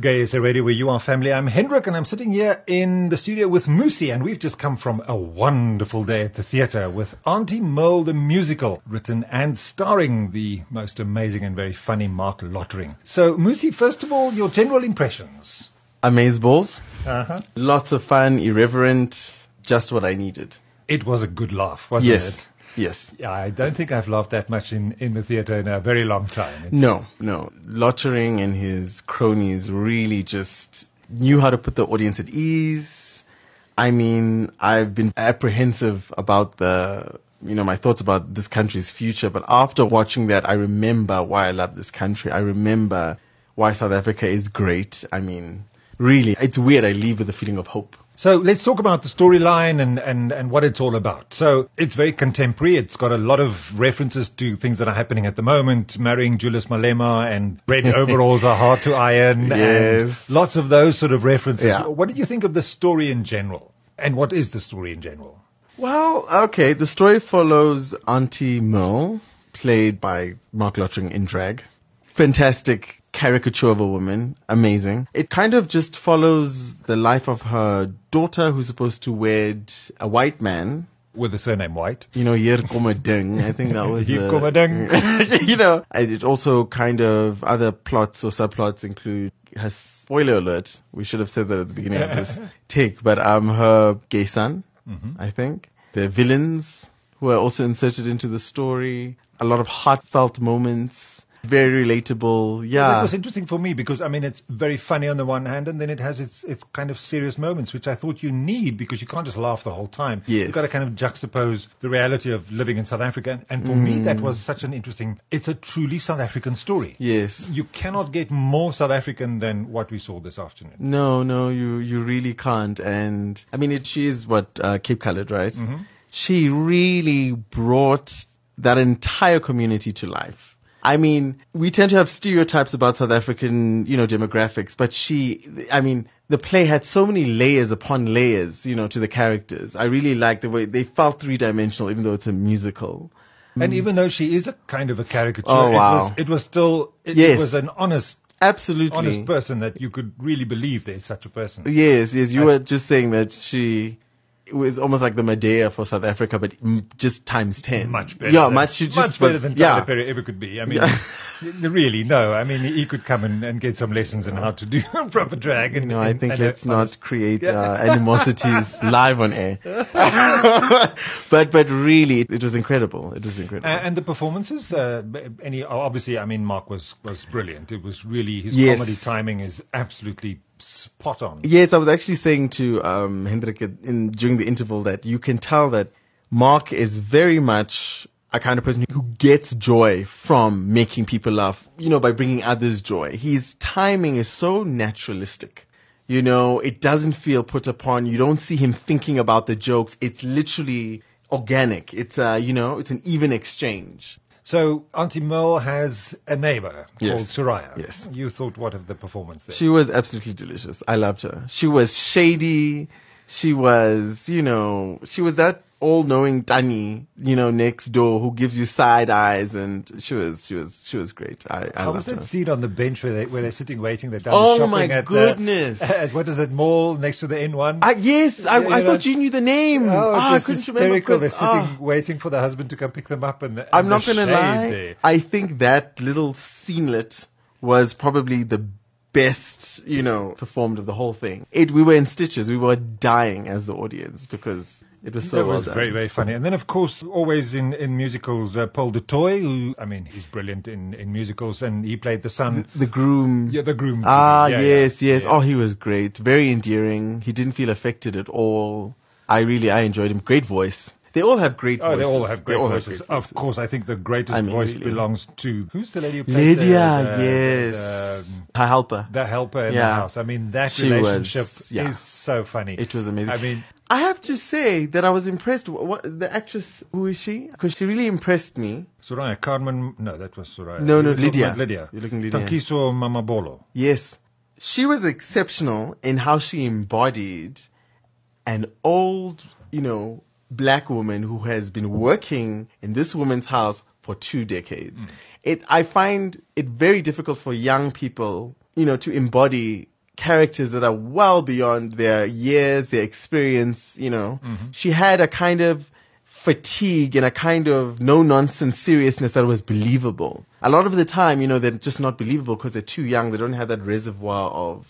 Gay SA Radio, where you are family. I'm Hendrik, and I'm sitting here in the studio with Moosey, and we've just come from a wonderful day at the theatre with Aunty Merle the musical, written and starring the most amazing and very funny Marc Lottering. So, Moosey, first of all, your general impressions. Amazeballs. Uh-huh. Lots of fun, irreverent, just what I needed. It was a good laugh, wasn't yes. it? Yes. Yeah, I don't think I've laughed that much in, in the theatre in a very long time. It's- No, no. Lottering and his cronies really just knew how to put the audience at ease. I mean, I've been apprehensive about the, you know, my thoughts about this country's future, but after watching that, I remember why I love this country. I remember why South Africa is great. I mean, really, it's weird. I leave with a feeling of hope. So let's talk about the storyline and, and, and what it's all about. So it's very contemporary. It's got a lot of references to things that are happening at the moment. Marrying Julius Malema and red overalls are hard to iron. Yes. And lots of those sort of references. Yeah. What did you think of the story in general? And what is the story in general? Well, okay. The story follows Aunty Merle, played by Marc Lottering in drag. Fantastic caricature of a woman. Amazing. It kind of just follows the life of her daughter who's supposed to wed a white man. With the surname White. You know, Hier kom 'n ding. I think that was Hier the- kom 'n you know, and it also kind of other plots or subplots include her spoiler alert. We should have said that at the beginning of this take, but um, her gay son, I think. The villains who are also inserted into the story. A lot of heartfelt moments. Very relatable. Yeah. That was interesting for me because I mean it's very funny on the one hand, and then it has its its kind of serious moments, which I thought you need because you can't just laugh the whole time. Yes. you've got to kind of juxtapose the reality of living in South Africa, and, for me that was such an interesting. It's a truly South African story. yes. You cannot get more South African than what we saw this afternoon. No, no, you you really can't. And I mean, it, she is what uh, Cape Colored, right? She really brought that entire community to life. I mean, we tend to have stereotypes about South African, you know, demographics, but she, I mean, the play had so many layers upon layers, you know, to the characters. I really liked the way they felt three dimensional, even though it's a musical. And mm. even though she is a kind of a caricature, Oh, it was it was still it, Yes. it was an honest Absolutely. honest person that you could really believe there's such a person. Yes, yes. You I- were just saying that she was almost like the Madea for South Africa, but just times ten. Much better. Yeah, than, much. Much better was- than yeah. Tyler Perry ever could be. I mean, Yeah. really, no. I mean, he could come and, and get some lessons on how to do proper drag. And, No, I think and let's not create uh, animosities live on air. but but really, it was incredible. It was incredible. Uh, and the performances, uh, any obviously, I mean, Marc was was brilliant. It was really his Yes. comedy timing is absolutely spot on. Yes, I was actually saying to um, Hendrik in, during the interval that you can tell that Marc is very much a kind of person who gets joy from making people laugh, you know, by bringing others joy. His timing is so naturalistic. You know, it doesn't feel put upon. You don't see him thinking about the jokes. It's literally organic. It's, uh, you know, it's an even exchange. So Aunty Merle has a neighbor Yes. called Soraya. Yes. You thought what of the performance there? She was absolutely delicious. I loved her. She was shady. She was, you know, she was that all-knowing Tani, you know, next door who gives you side eyes, and she was, she was, she was great. I, I How was that her. scene on the bench where they where they're sitting waiting? They're done Oh shopping my at goodness. The, at what is it mall next to the N1? I, yes, I, you I know- thought you knew the name. Oh, Ah, I couldn't remember. hysterical. They're 'cause- sitting ah. waiting for the husband to come pick them up, and, the, and I'm not the gonna lie. There. I think that little scenelet was probably the best, you know, performed of the whole thing. It, we were in stitches. We were dying as the audience because it was so that well was done. very, very funny. And then, of course, always in, in musicals, uh, Paul du Toit, who, I mean, he's brilliant in, in musicals, and he played the son. the groom. Yeah, the groom. Ah, Yeah, yes, yeah, yes. yeah. Oh, he was great. Very endearing. He didn't feel affected at all. I really, I enjoyed him. Great voice. They all have great Oh, voices. they all have great all voices. great Of course, I think the greatest I mean, voice really. belongs to who's the lady who played Lydia, the, the, yes. the, um, Her helper. the helper in the house. I mean, that She was- relationship yeah. is so funny. It was amazing. I mean, I have to say that I was impressed. What, what the actress? Who is she? Because she really impressed me. Soraya Carmen. No, that was Soraya. No, no, were talking Lydia. Lydia. You're looking Lydia. Tankiso Mamabolo. Yes, she was exceptional in how she embodied an old, you know, black woman who has been working in this woman's house for two decades. Mm. It, I find it very difficult for young people you know, to embody characters that are well beyond their years, their experience, you know. Mm-hmm. She had a kind of fatigue and a kind of no nonsense seriousness that was believable. A lot of the time, you know, they're just not believable because they're too young. They don't have that reservoir of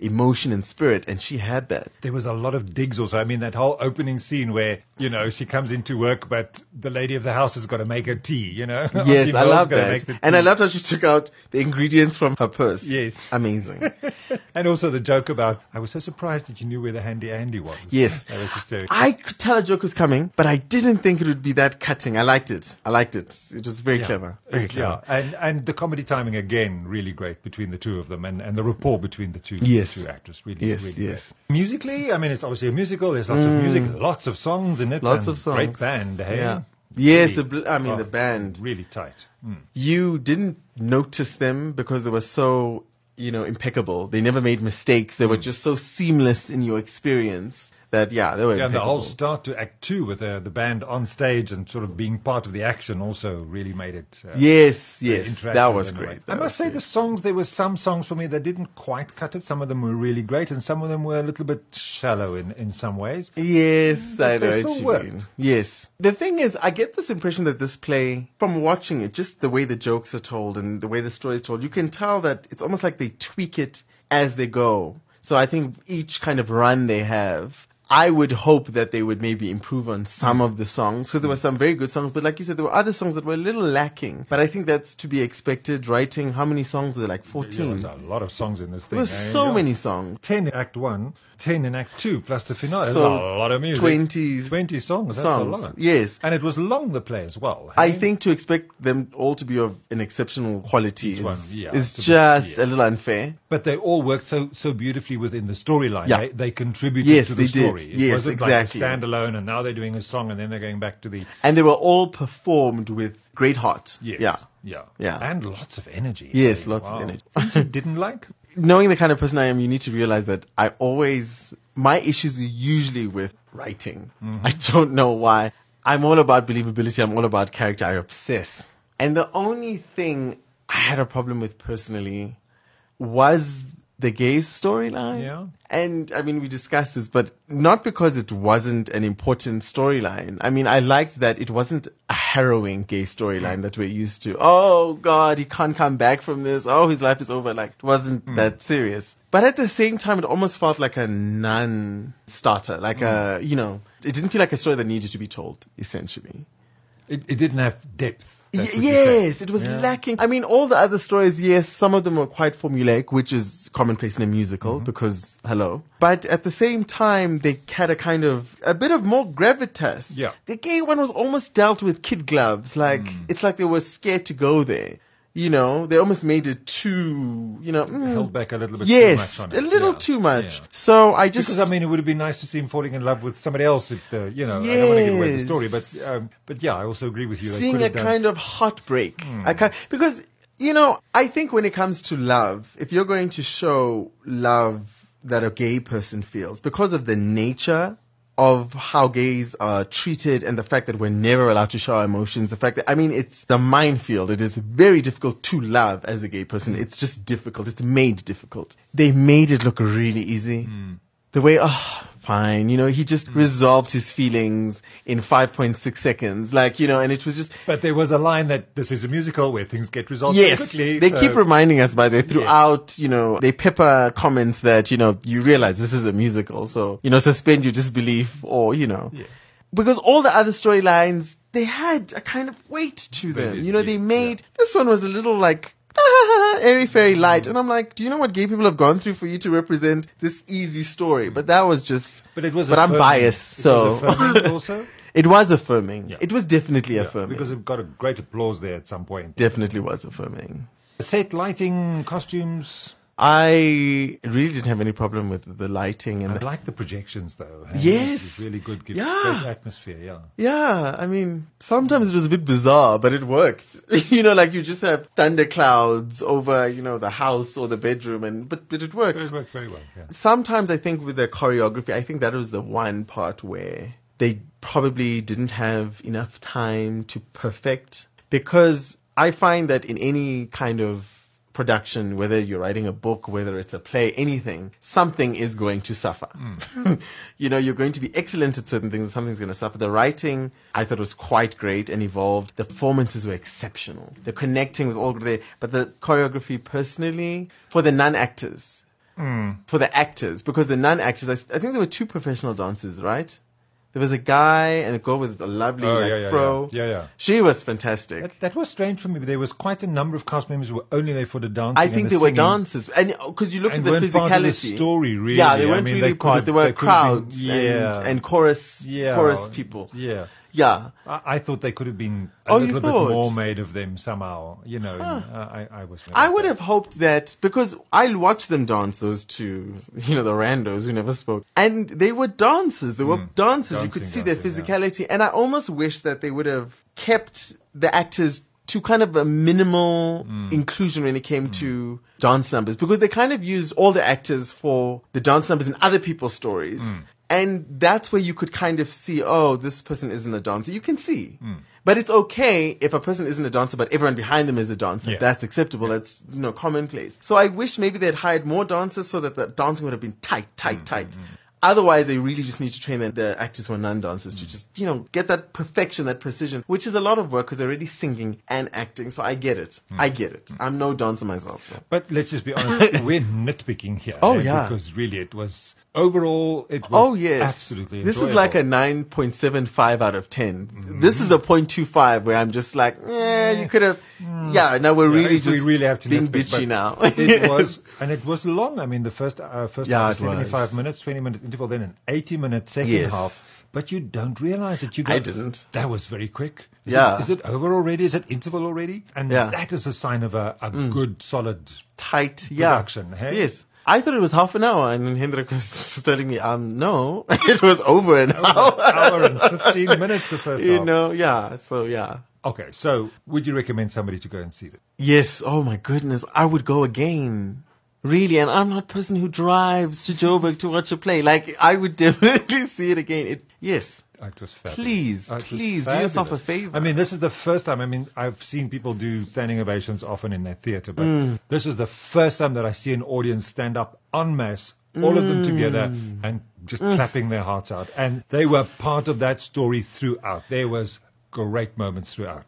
emotion and spirit, and she had that. There was a lot of digs also. I mean, that whole opening scene where, you know, she comes into work, but the lady of the house has got to make her tea, you know? Yes, I love that. And I loved how she took out the ingredients from her purse. Yes. Amazing. and also the joke about, I was so surprised that you knew where the handy Andy was. Yes. That was hysterical. I could tell a joke was coming, but I didn't think it would be that cutting. I liked it. I liked it. It was very clever. Very clever. Yeah, and and the comedy timing again really great between the two of them, and, and the rapport between the two Yes. Two actors really Yes, really yes. great. Musically, I mean, it's obviously a musical. There's lots of music, lots of songs in it. Mm. Lots of songs. Great band, hey? Yeah. Yes, Really- the bl- I mean, oh, the band. really tight. Mm. You didn't notice them because they were so, you know, impeccable. They never made mistakes. They were just so seamless in your experience that, yeah, they were Yeah, and the whole start to Act Two with uh, the band on stage and sort of being part of the action also really made it. Uh, Yes, yes, that was in a way. great. I must say, great. the songs there were some songs for me that didn't quite cut it. Some of them were really great, and some of them were a little bit shallow in in some ways. Yes, I But they know still what you worked. mean. Yes. The thing is, I get this impression that this play, from watching it, just the way the jokes are told and the way the story is told, you can tell that it's almost like they tweak it as they go. So I think each kind of run they have, I would hope that they would maybe improve on some of the songs. So there were some very good songs, but like you said, there were other songs that were a little lacking. But I think that's to be expected. Writing, how many songs were there? Like There 14. was a lot of songs in this thing. There were eh? so Yeah. many songs. 10 in Act 1, 10 in Act 2, plus the finale. So, That's a lot of music. 20 20 songs. That's songs. a lot. Yes. And it was long, the play as well. I think to expect them all to be of an exceptional quality Each is, one, yeah, is it's a bit- just yeah. a little unfair. But they all worked so so beautifully within the storyline. Yeah. They, they contributed Yes, to the they did. Story. It Yes, wasn't exactly. like a standalone and now they're doing a song and then they're going back to the... And they were all performed with great heart. Yes. Yeah. Yeah. Yeah. And lots of energy. Yes, lots of energy. Things you didn't like? Knowing the kind of person I am, you need to realize that I always, my issues are usually with writing. Mm-hmm. I don't know why. I'm all about believability. I'm all about character. I obsess. And the only thing I had a problem with personally was the gay storyline. Yeah. And I mean, we discussed this, but not because it wasn't an important storyline. I mean, I liked that it wasn't a harrowing gay storyline that we're used to. Oh God, he can't come back from this. Oh, his life is over. Like, it wasn't mm. that serious. But at the same time, it almost felt like a non-starter. Like a, mm. you know, it didn't feel like a story that needed to be told, essentially. It, it didn't have depth. Y- That's what you're saying. yes, it was Yeah. lacking. I mean, all the other stories, yes, some of them were quite formulaic, which is commonplace in a musical Mm-hmm. because, hello. But at the same time, they had a kind of, a bit of more gravitas. Yeah. The gay one was almost dealt with kid gloves. Like, Mm. it's like they were scared to go there. You know, they almost made it too, you know, mm, Held back a little bit yes, too much on a little Yeah. too much. Yeah. So I just, Because I mean, it would have been nice to see him falling in love with somebody else. If the, you know, I don't want to give away the story, but um, but yeah, I also agree with you. Seeing a done- kind of heartbreak. Hmm. I kind because you know I think when it comes to love, if you're going to show love that a gay person feels because of the nature of how gays are treated and the fact that we're never allowed to show our emotions, the fact that, I mean, it's the minefield. It is very difficult to love as a gay person. It's just difficult. It's made difficult. They made it look really easy. Hmm. The way, oh, fine, you know, he just mm. resolved his feelings in 5.6 seconds. Like, you know, and it was just, But there was a line that this is a musical where things get resolved Yes, quickly. they so- keep reminding us by the throughout, you know, they pepper comments that, you know, you realize this is a musical. So, you know, suspend your disbelief or, you know, Yeah. because all the other storylines, they had a kind of weight to them. did, you know, yeah, they made, this one was a little like, airy fairy light. And I'm like, do you know what gay people have gone through for you to represent this easy story? But that was just, But it was. but I'm affirming. biased, It so. was affirming also. it was affirming. Yeah. It was definitely Yeah, affirming. because it got a great applause there at some point. definitely was affirming. Set lighting, costumes. I really didn't have any problem with the lighting and I the, like the projections though. hey? Yes. It's really good. Gives Yeah. great atmosphere. Yeah. yeah, I mean, sometimes it was a bit bizarre, but it worked. you know, like you just have thunderclouds over, you know, the house or the bedroom and, but, but it worked. It worked very well. Yeah. Sometimes I think with the choreography, I think that was the one part where they probably didn't have enough time to perfect because I find that in any kind of production, whether you're writing a book, whether it's a play, anything, something is going to suffer. Hmm. you know, you're going to be excellent at certain things, something's going to suffer. The writing, I thought was quite great and evolved. The performances were exceptional. The connecting was all there, but the choreography personally, for the non-actors, hmm. for the actors, because the non-actors, I, I think there were two professional dancers, right? There was a guy and a girl with a lovely Oh, like, yeah, yeah, fro. yeah. Yeah, yeah. She was fantastic. That, that was strange for me. There was quite a number of cast members who were only there for the dancing. I and think the they were dancers, and uh, because you looked And at the weren't physicality. part of the story, really. Yeah, they weren't mean, really they part. could've- There were they could've been- crowds yeah. and, and chorus Yeah. chorus people. Yeah. Yeah, I, I thought they could have been a Oh, little bit more made of them somehow. You know, uh, I, I was. I would have hoped that because I watched them dance those two, you know, the randos who never spoke, and they were dancers. They were dancers. You could Hmm. Dancing, see their dancing, yeah. physicality, and I almost wish that they would have kept the actors to kind of a minimal Hmm. inclusion when it came to dance numbers because they kind of used all the actors for the dance numbers in other people's stories. Hmm. And that's where you could kind of see, oh, this person isn't a dancer. You can see. Hmm. But it's okay if a person isn't a dancer, but everyone behind them is a dancer. Yeah. That's acceptable. That's, you know, commonplace. So I wish maybe they'd hired more dancers so that the dancing would have been tight, tight, hmm, tight. Hmm, hmm. Otherwise, they really just need to train the, the actors who are non-dancers to mm. just, you know, get that perfection, that precision, which is a lot of work because they're already singing and acting. So I get it. Mm. I get it. Mm. I'm no dancer myself. So. But let's just be honest, we're nitpicking here. Oh, eh, yeah. Because really, it was overall, it was Oh yes, absolutely. This is like a nine point seven five out of 10 mm-hmm. This is a 0.25 where I'm just like, yeah, you could have. Yeah, now we're Yeah, really just we really have to being bitchy now. it was, and it was long. I mean, the first uh, first Yeah, half was it was. 75 minutes, 20 minute interval, then an 80 minute second Yes. half. But you don't realize it. You go, I didn't. That was very quick. Is Yeah. It, is it over already? Is it interval already? And Yeah. Mm. that is a sign of a, a good, solid. Tight, yeah. Production, hey? Yes. I thought it was half an hour, and then Hendrik was telling me, um, no, it was over an hour. hour and 15 minutes the first you half. know, yeah. So yeah. Okay, so would you recommend somebody to go and see it? Yes. Oh my goodness, I would go again. Really, and I'm not a person who drives to Joburg to watch a play. Like, I would definitely see it again. It, yes. It was fabulous. Please, was please, do yourself a favor. I mean, this is the first time. I mean, I've seen people do standing ovations often in their theater, but Mm. this is the first time that I see an audience stand up en masse, all of them together, Mm. and just clapping their hearts out. And they were part of that story throughout. There was great moments throughout,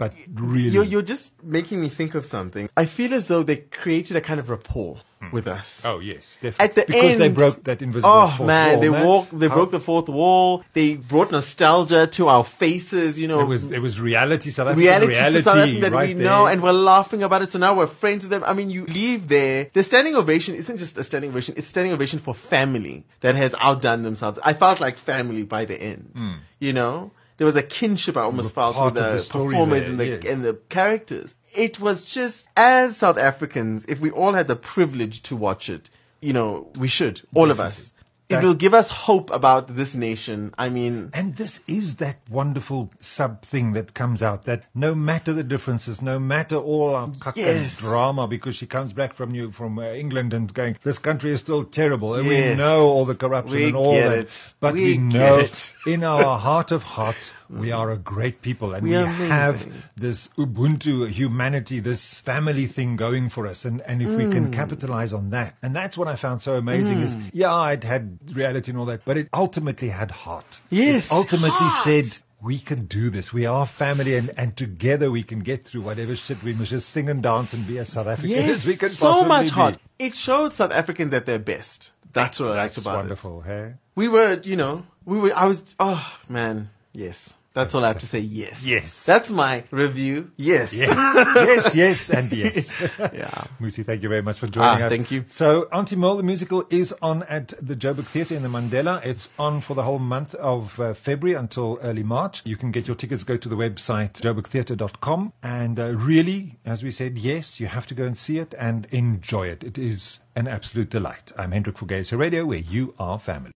but really, You're, you're just making me think of something. I feel as though they created a kind of rapport hmm. with us. oh yes, definitely. At the because they broke that invisible Oh fourth man, wall, they man. walked, they How- broke the fourth wall. They brought nostalgia to our faces. You know, It was it was reality, South African reality, reality, South Africa that right we know, there. and we're laughing about it. So now we're friends with them. I mean, you leave there. The standing ovation isn't just a standing ovation; it's standing ovation for family that has outdone themselves. I felt like family by the end. Hmm. You know, there was a kinship I almost felt with the, the performers there, and the yes. and the characters. It was just as South Africans, if we all had the privilege to watch it, you know, we should, all of us. It will give us hope about this nation. I mean, And this is that wonderful sub thing that comes out that no matter the differences, no matter all our Yes. and drama, because she comes back from you from uh, England and going, this country is still terrible, and we know all the corruption We and all that, it. but We we, know it. in our heart of hearts we are a great people, and We we, have this Ubuntu humanity, this family thing going for us, and and if we Mm. can capitalize on that, and that's what I found so amazing is, yeah, I'd had reality and all that, but it ultimately had heart. Yes, It ultimately heart. said, we can do this. We are family and, and together we can get through whatever shit. We must just sing and dance and be as South African yes, as we can so much be. heart. It showed South Africans at their best. That's what I liked about it. wonderful, hey? We were, you know, we were. I was. Oh man, yes. That's all I have to say. Yes. Yes. That's my review. Yes. Yes, yes, yes, and yes. Yeah. Musi, thank you very much for joining Ah, us. thank you. So, Aunty Merle, the musical, is on at the Joburg Theatre in the Mandela. It's on for the whole month of uh, February until early March. You can get your tickets, go to the website joburgtheatre.com. And uh, really, as we said, yes, you have to go and see it and enjoy it. It is an absolute delight. I'm Hendrik Fugazi Radio, where you are family.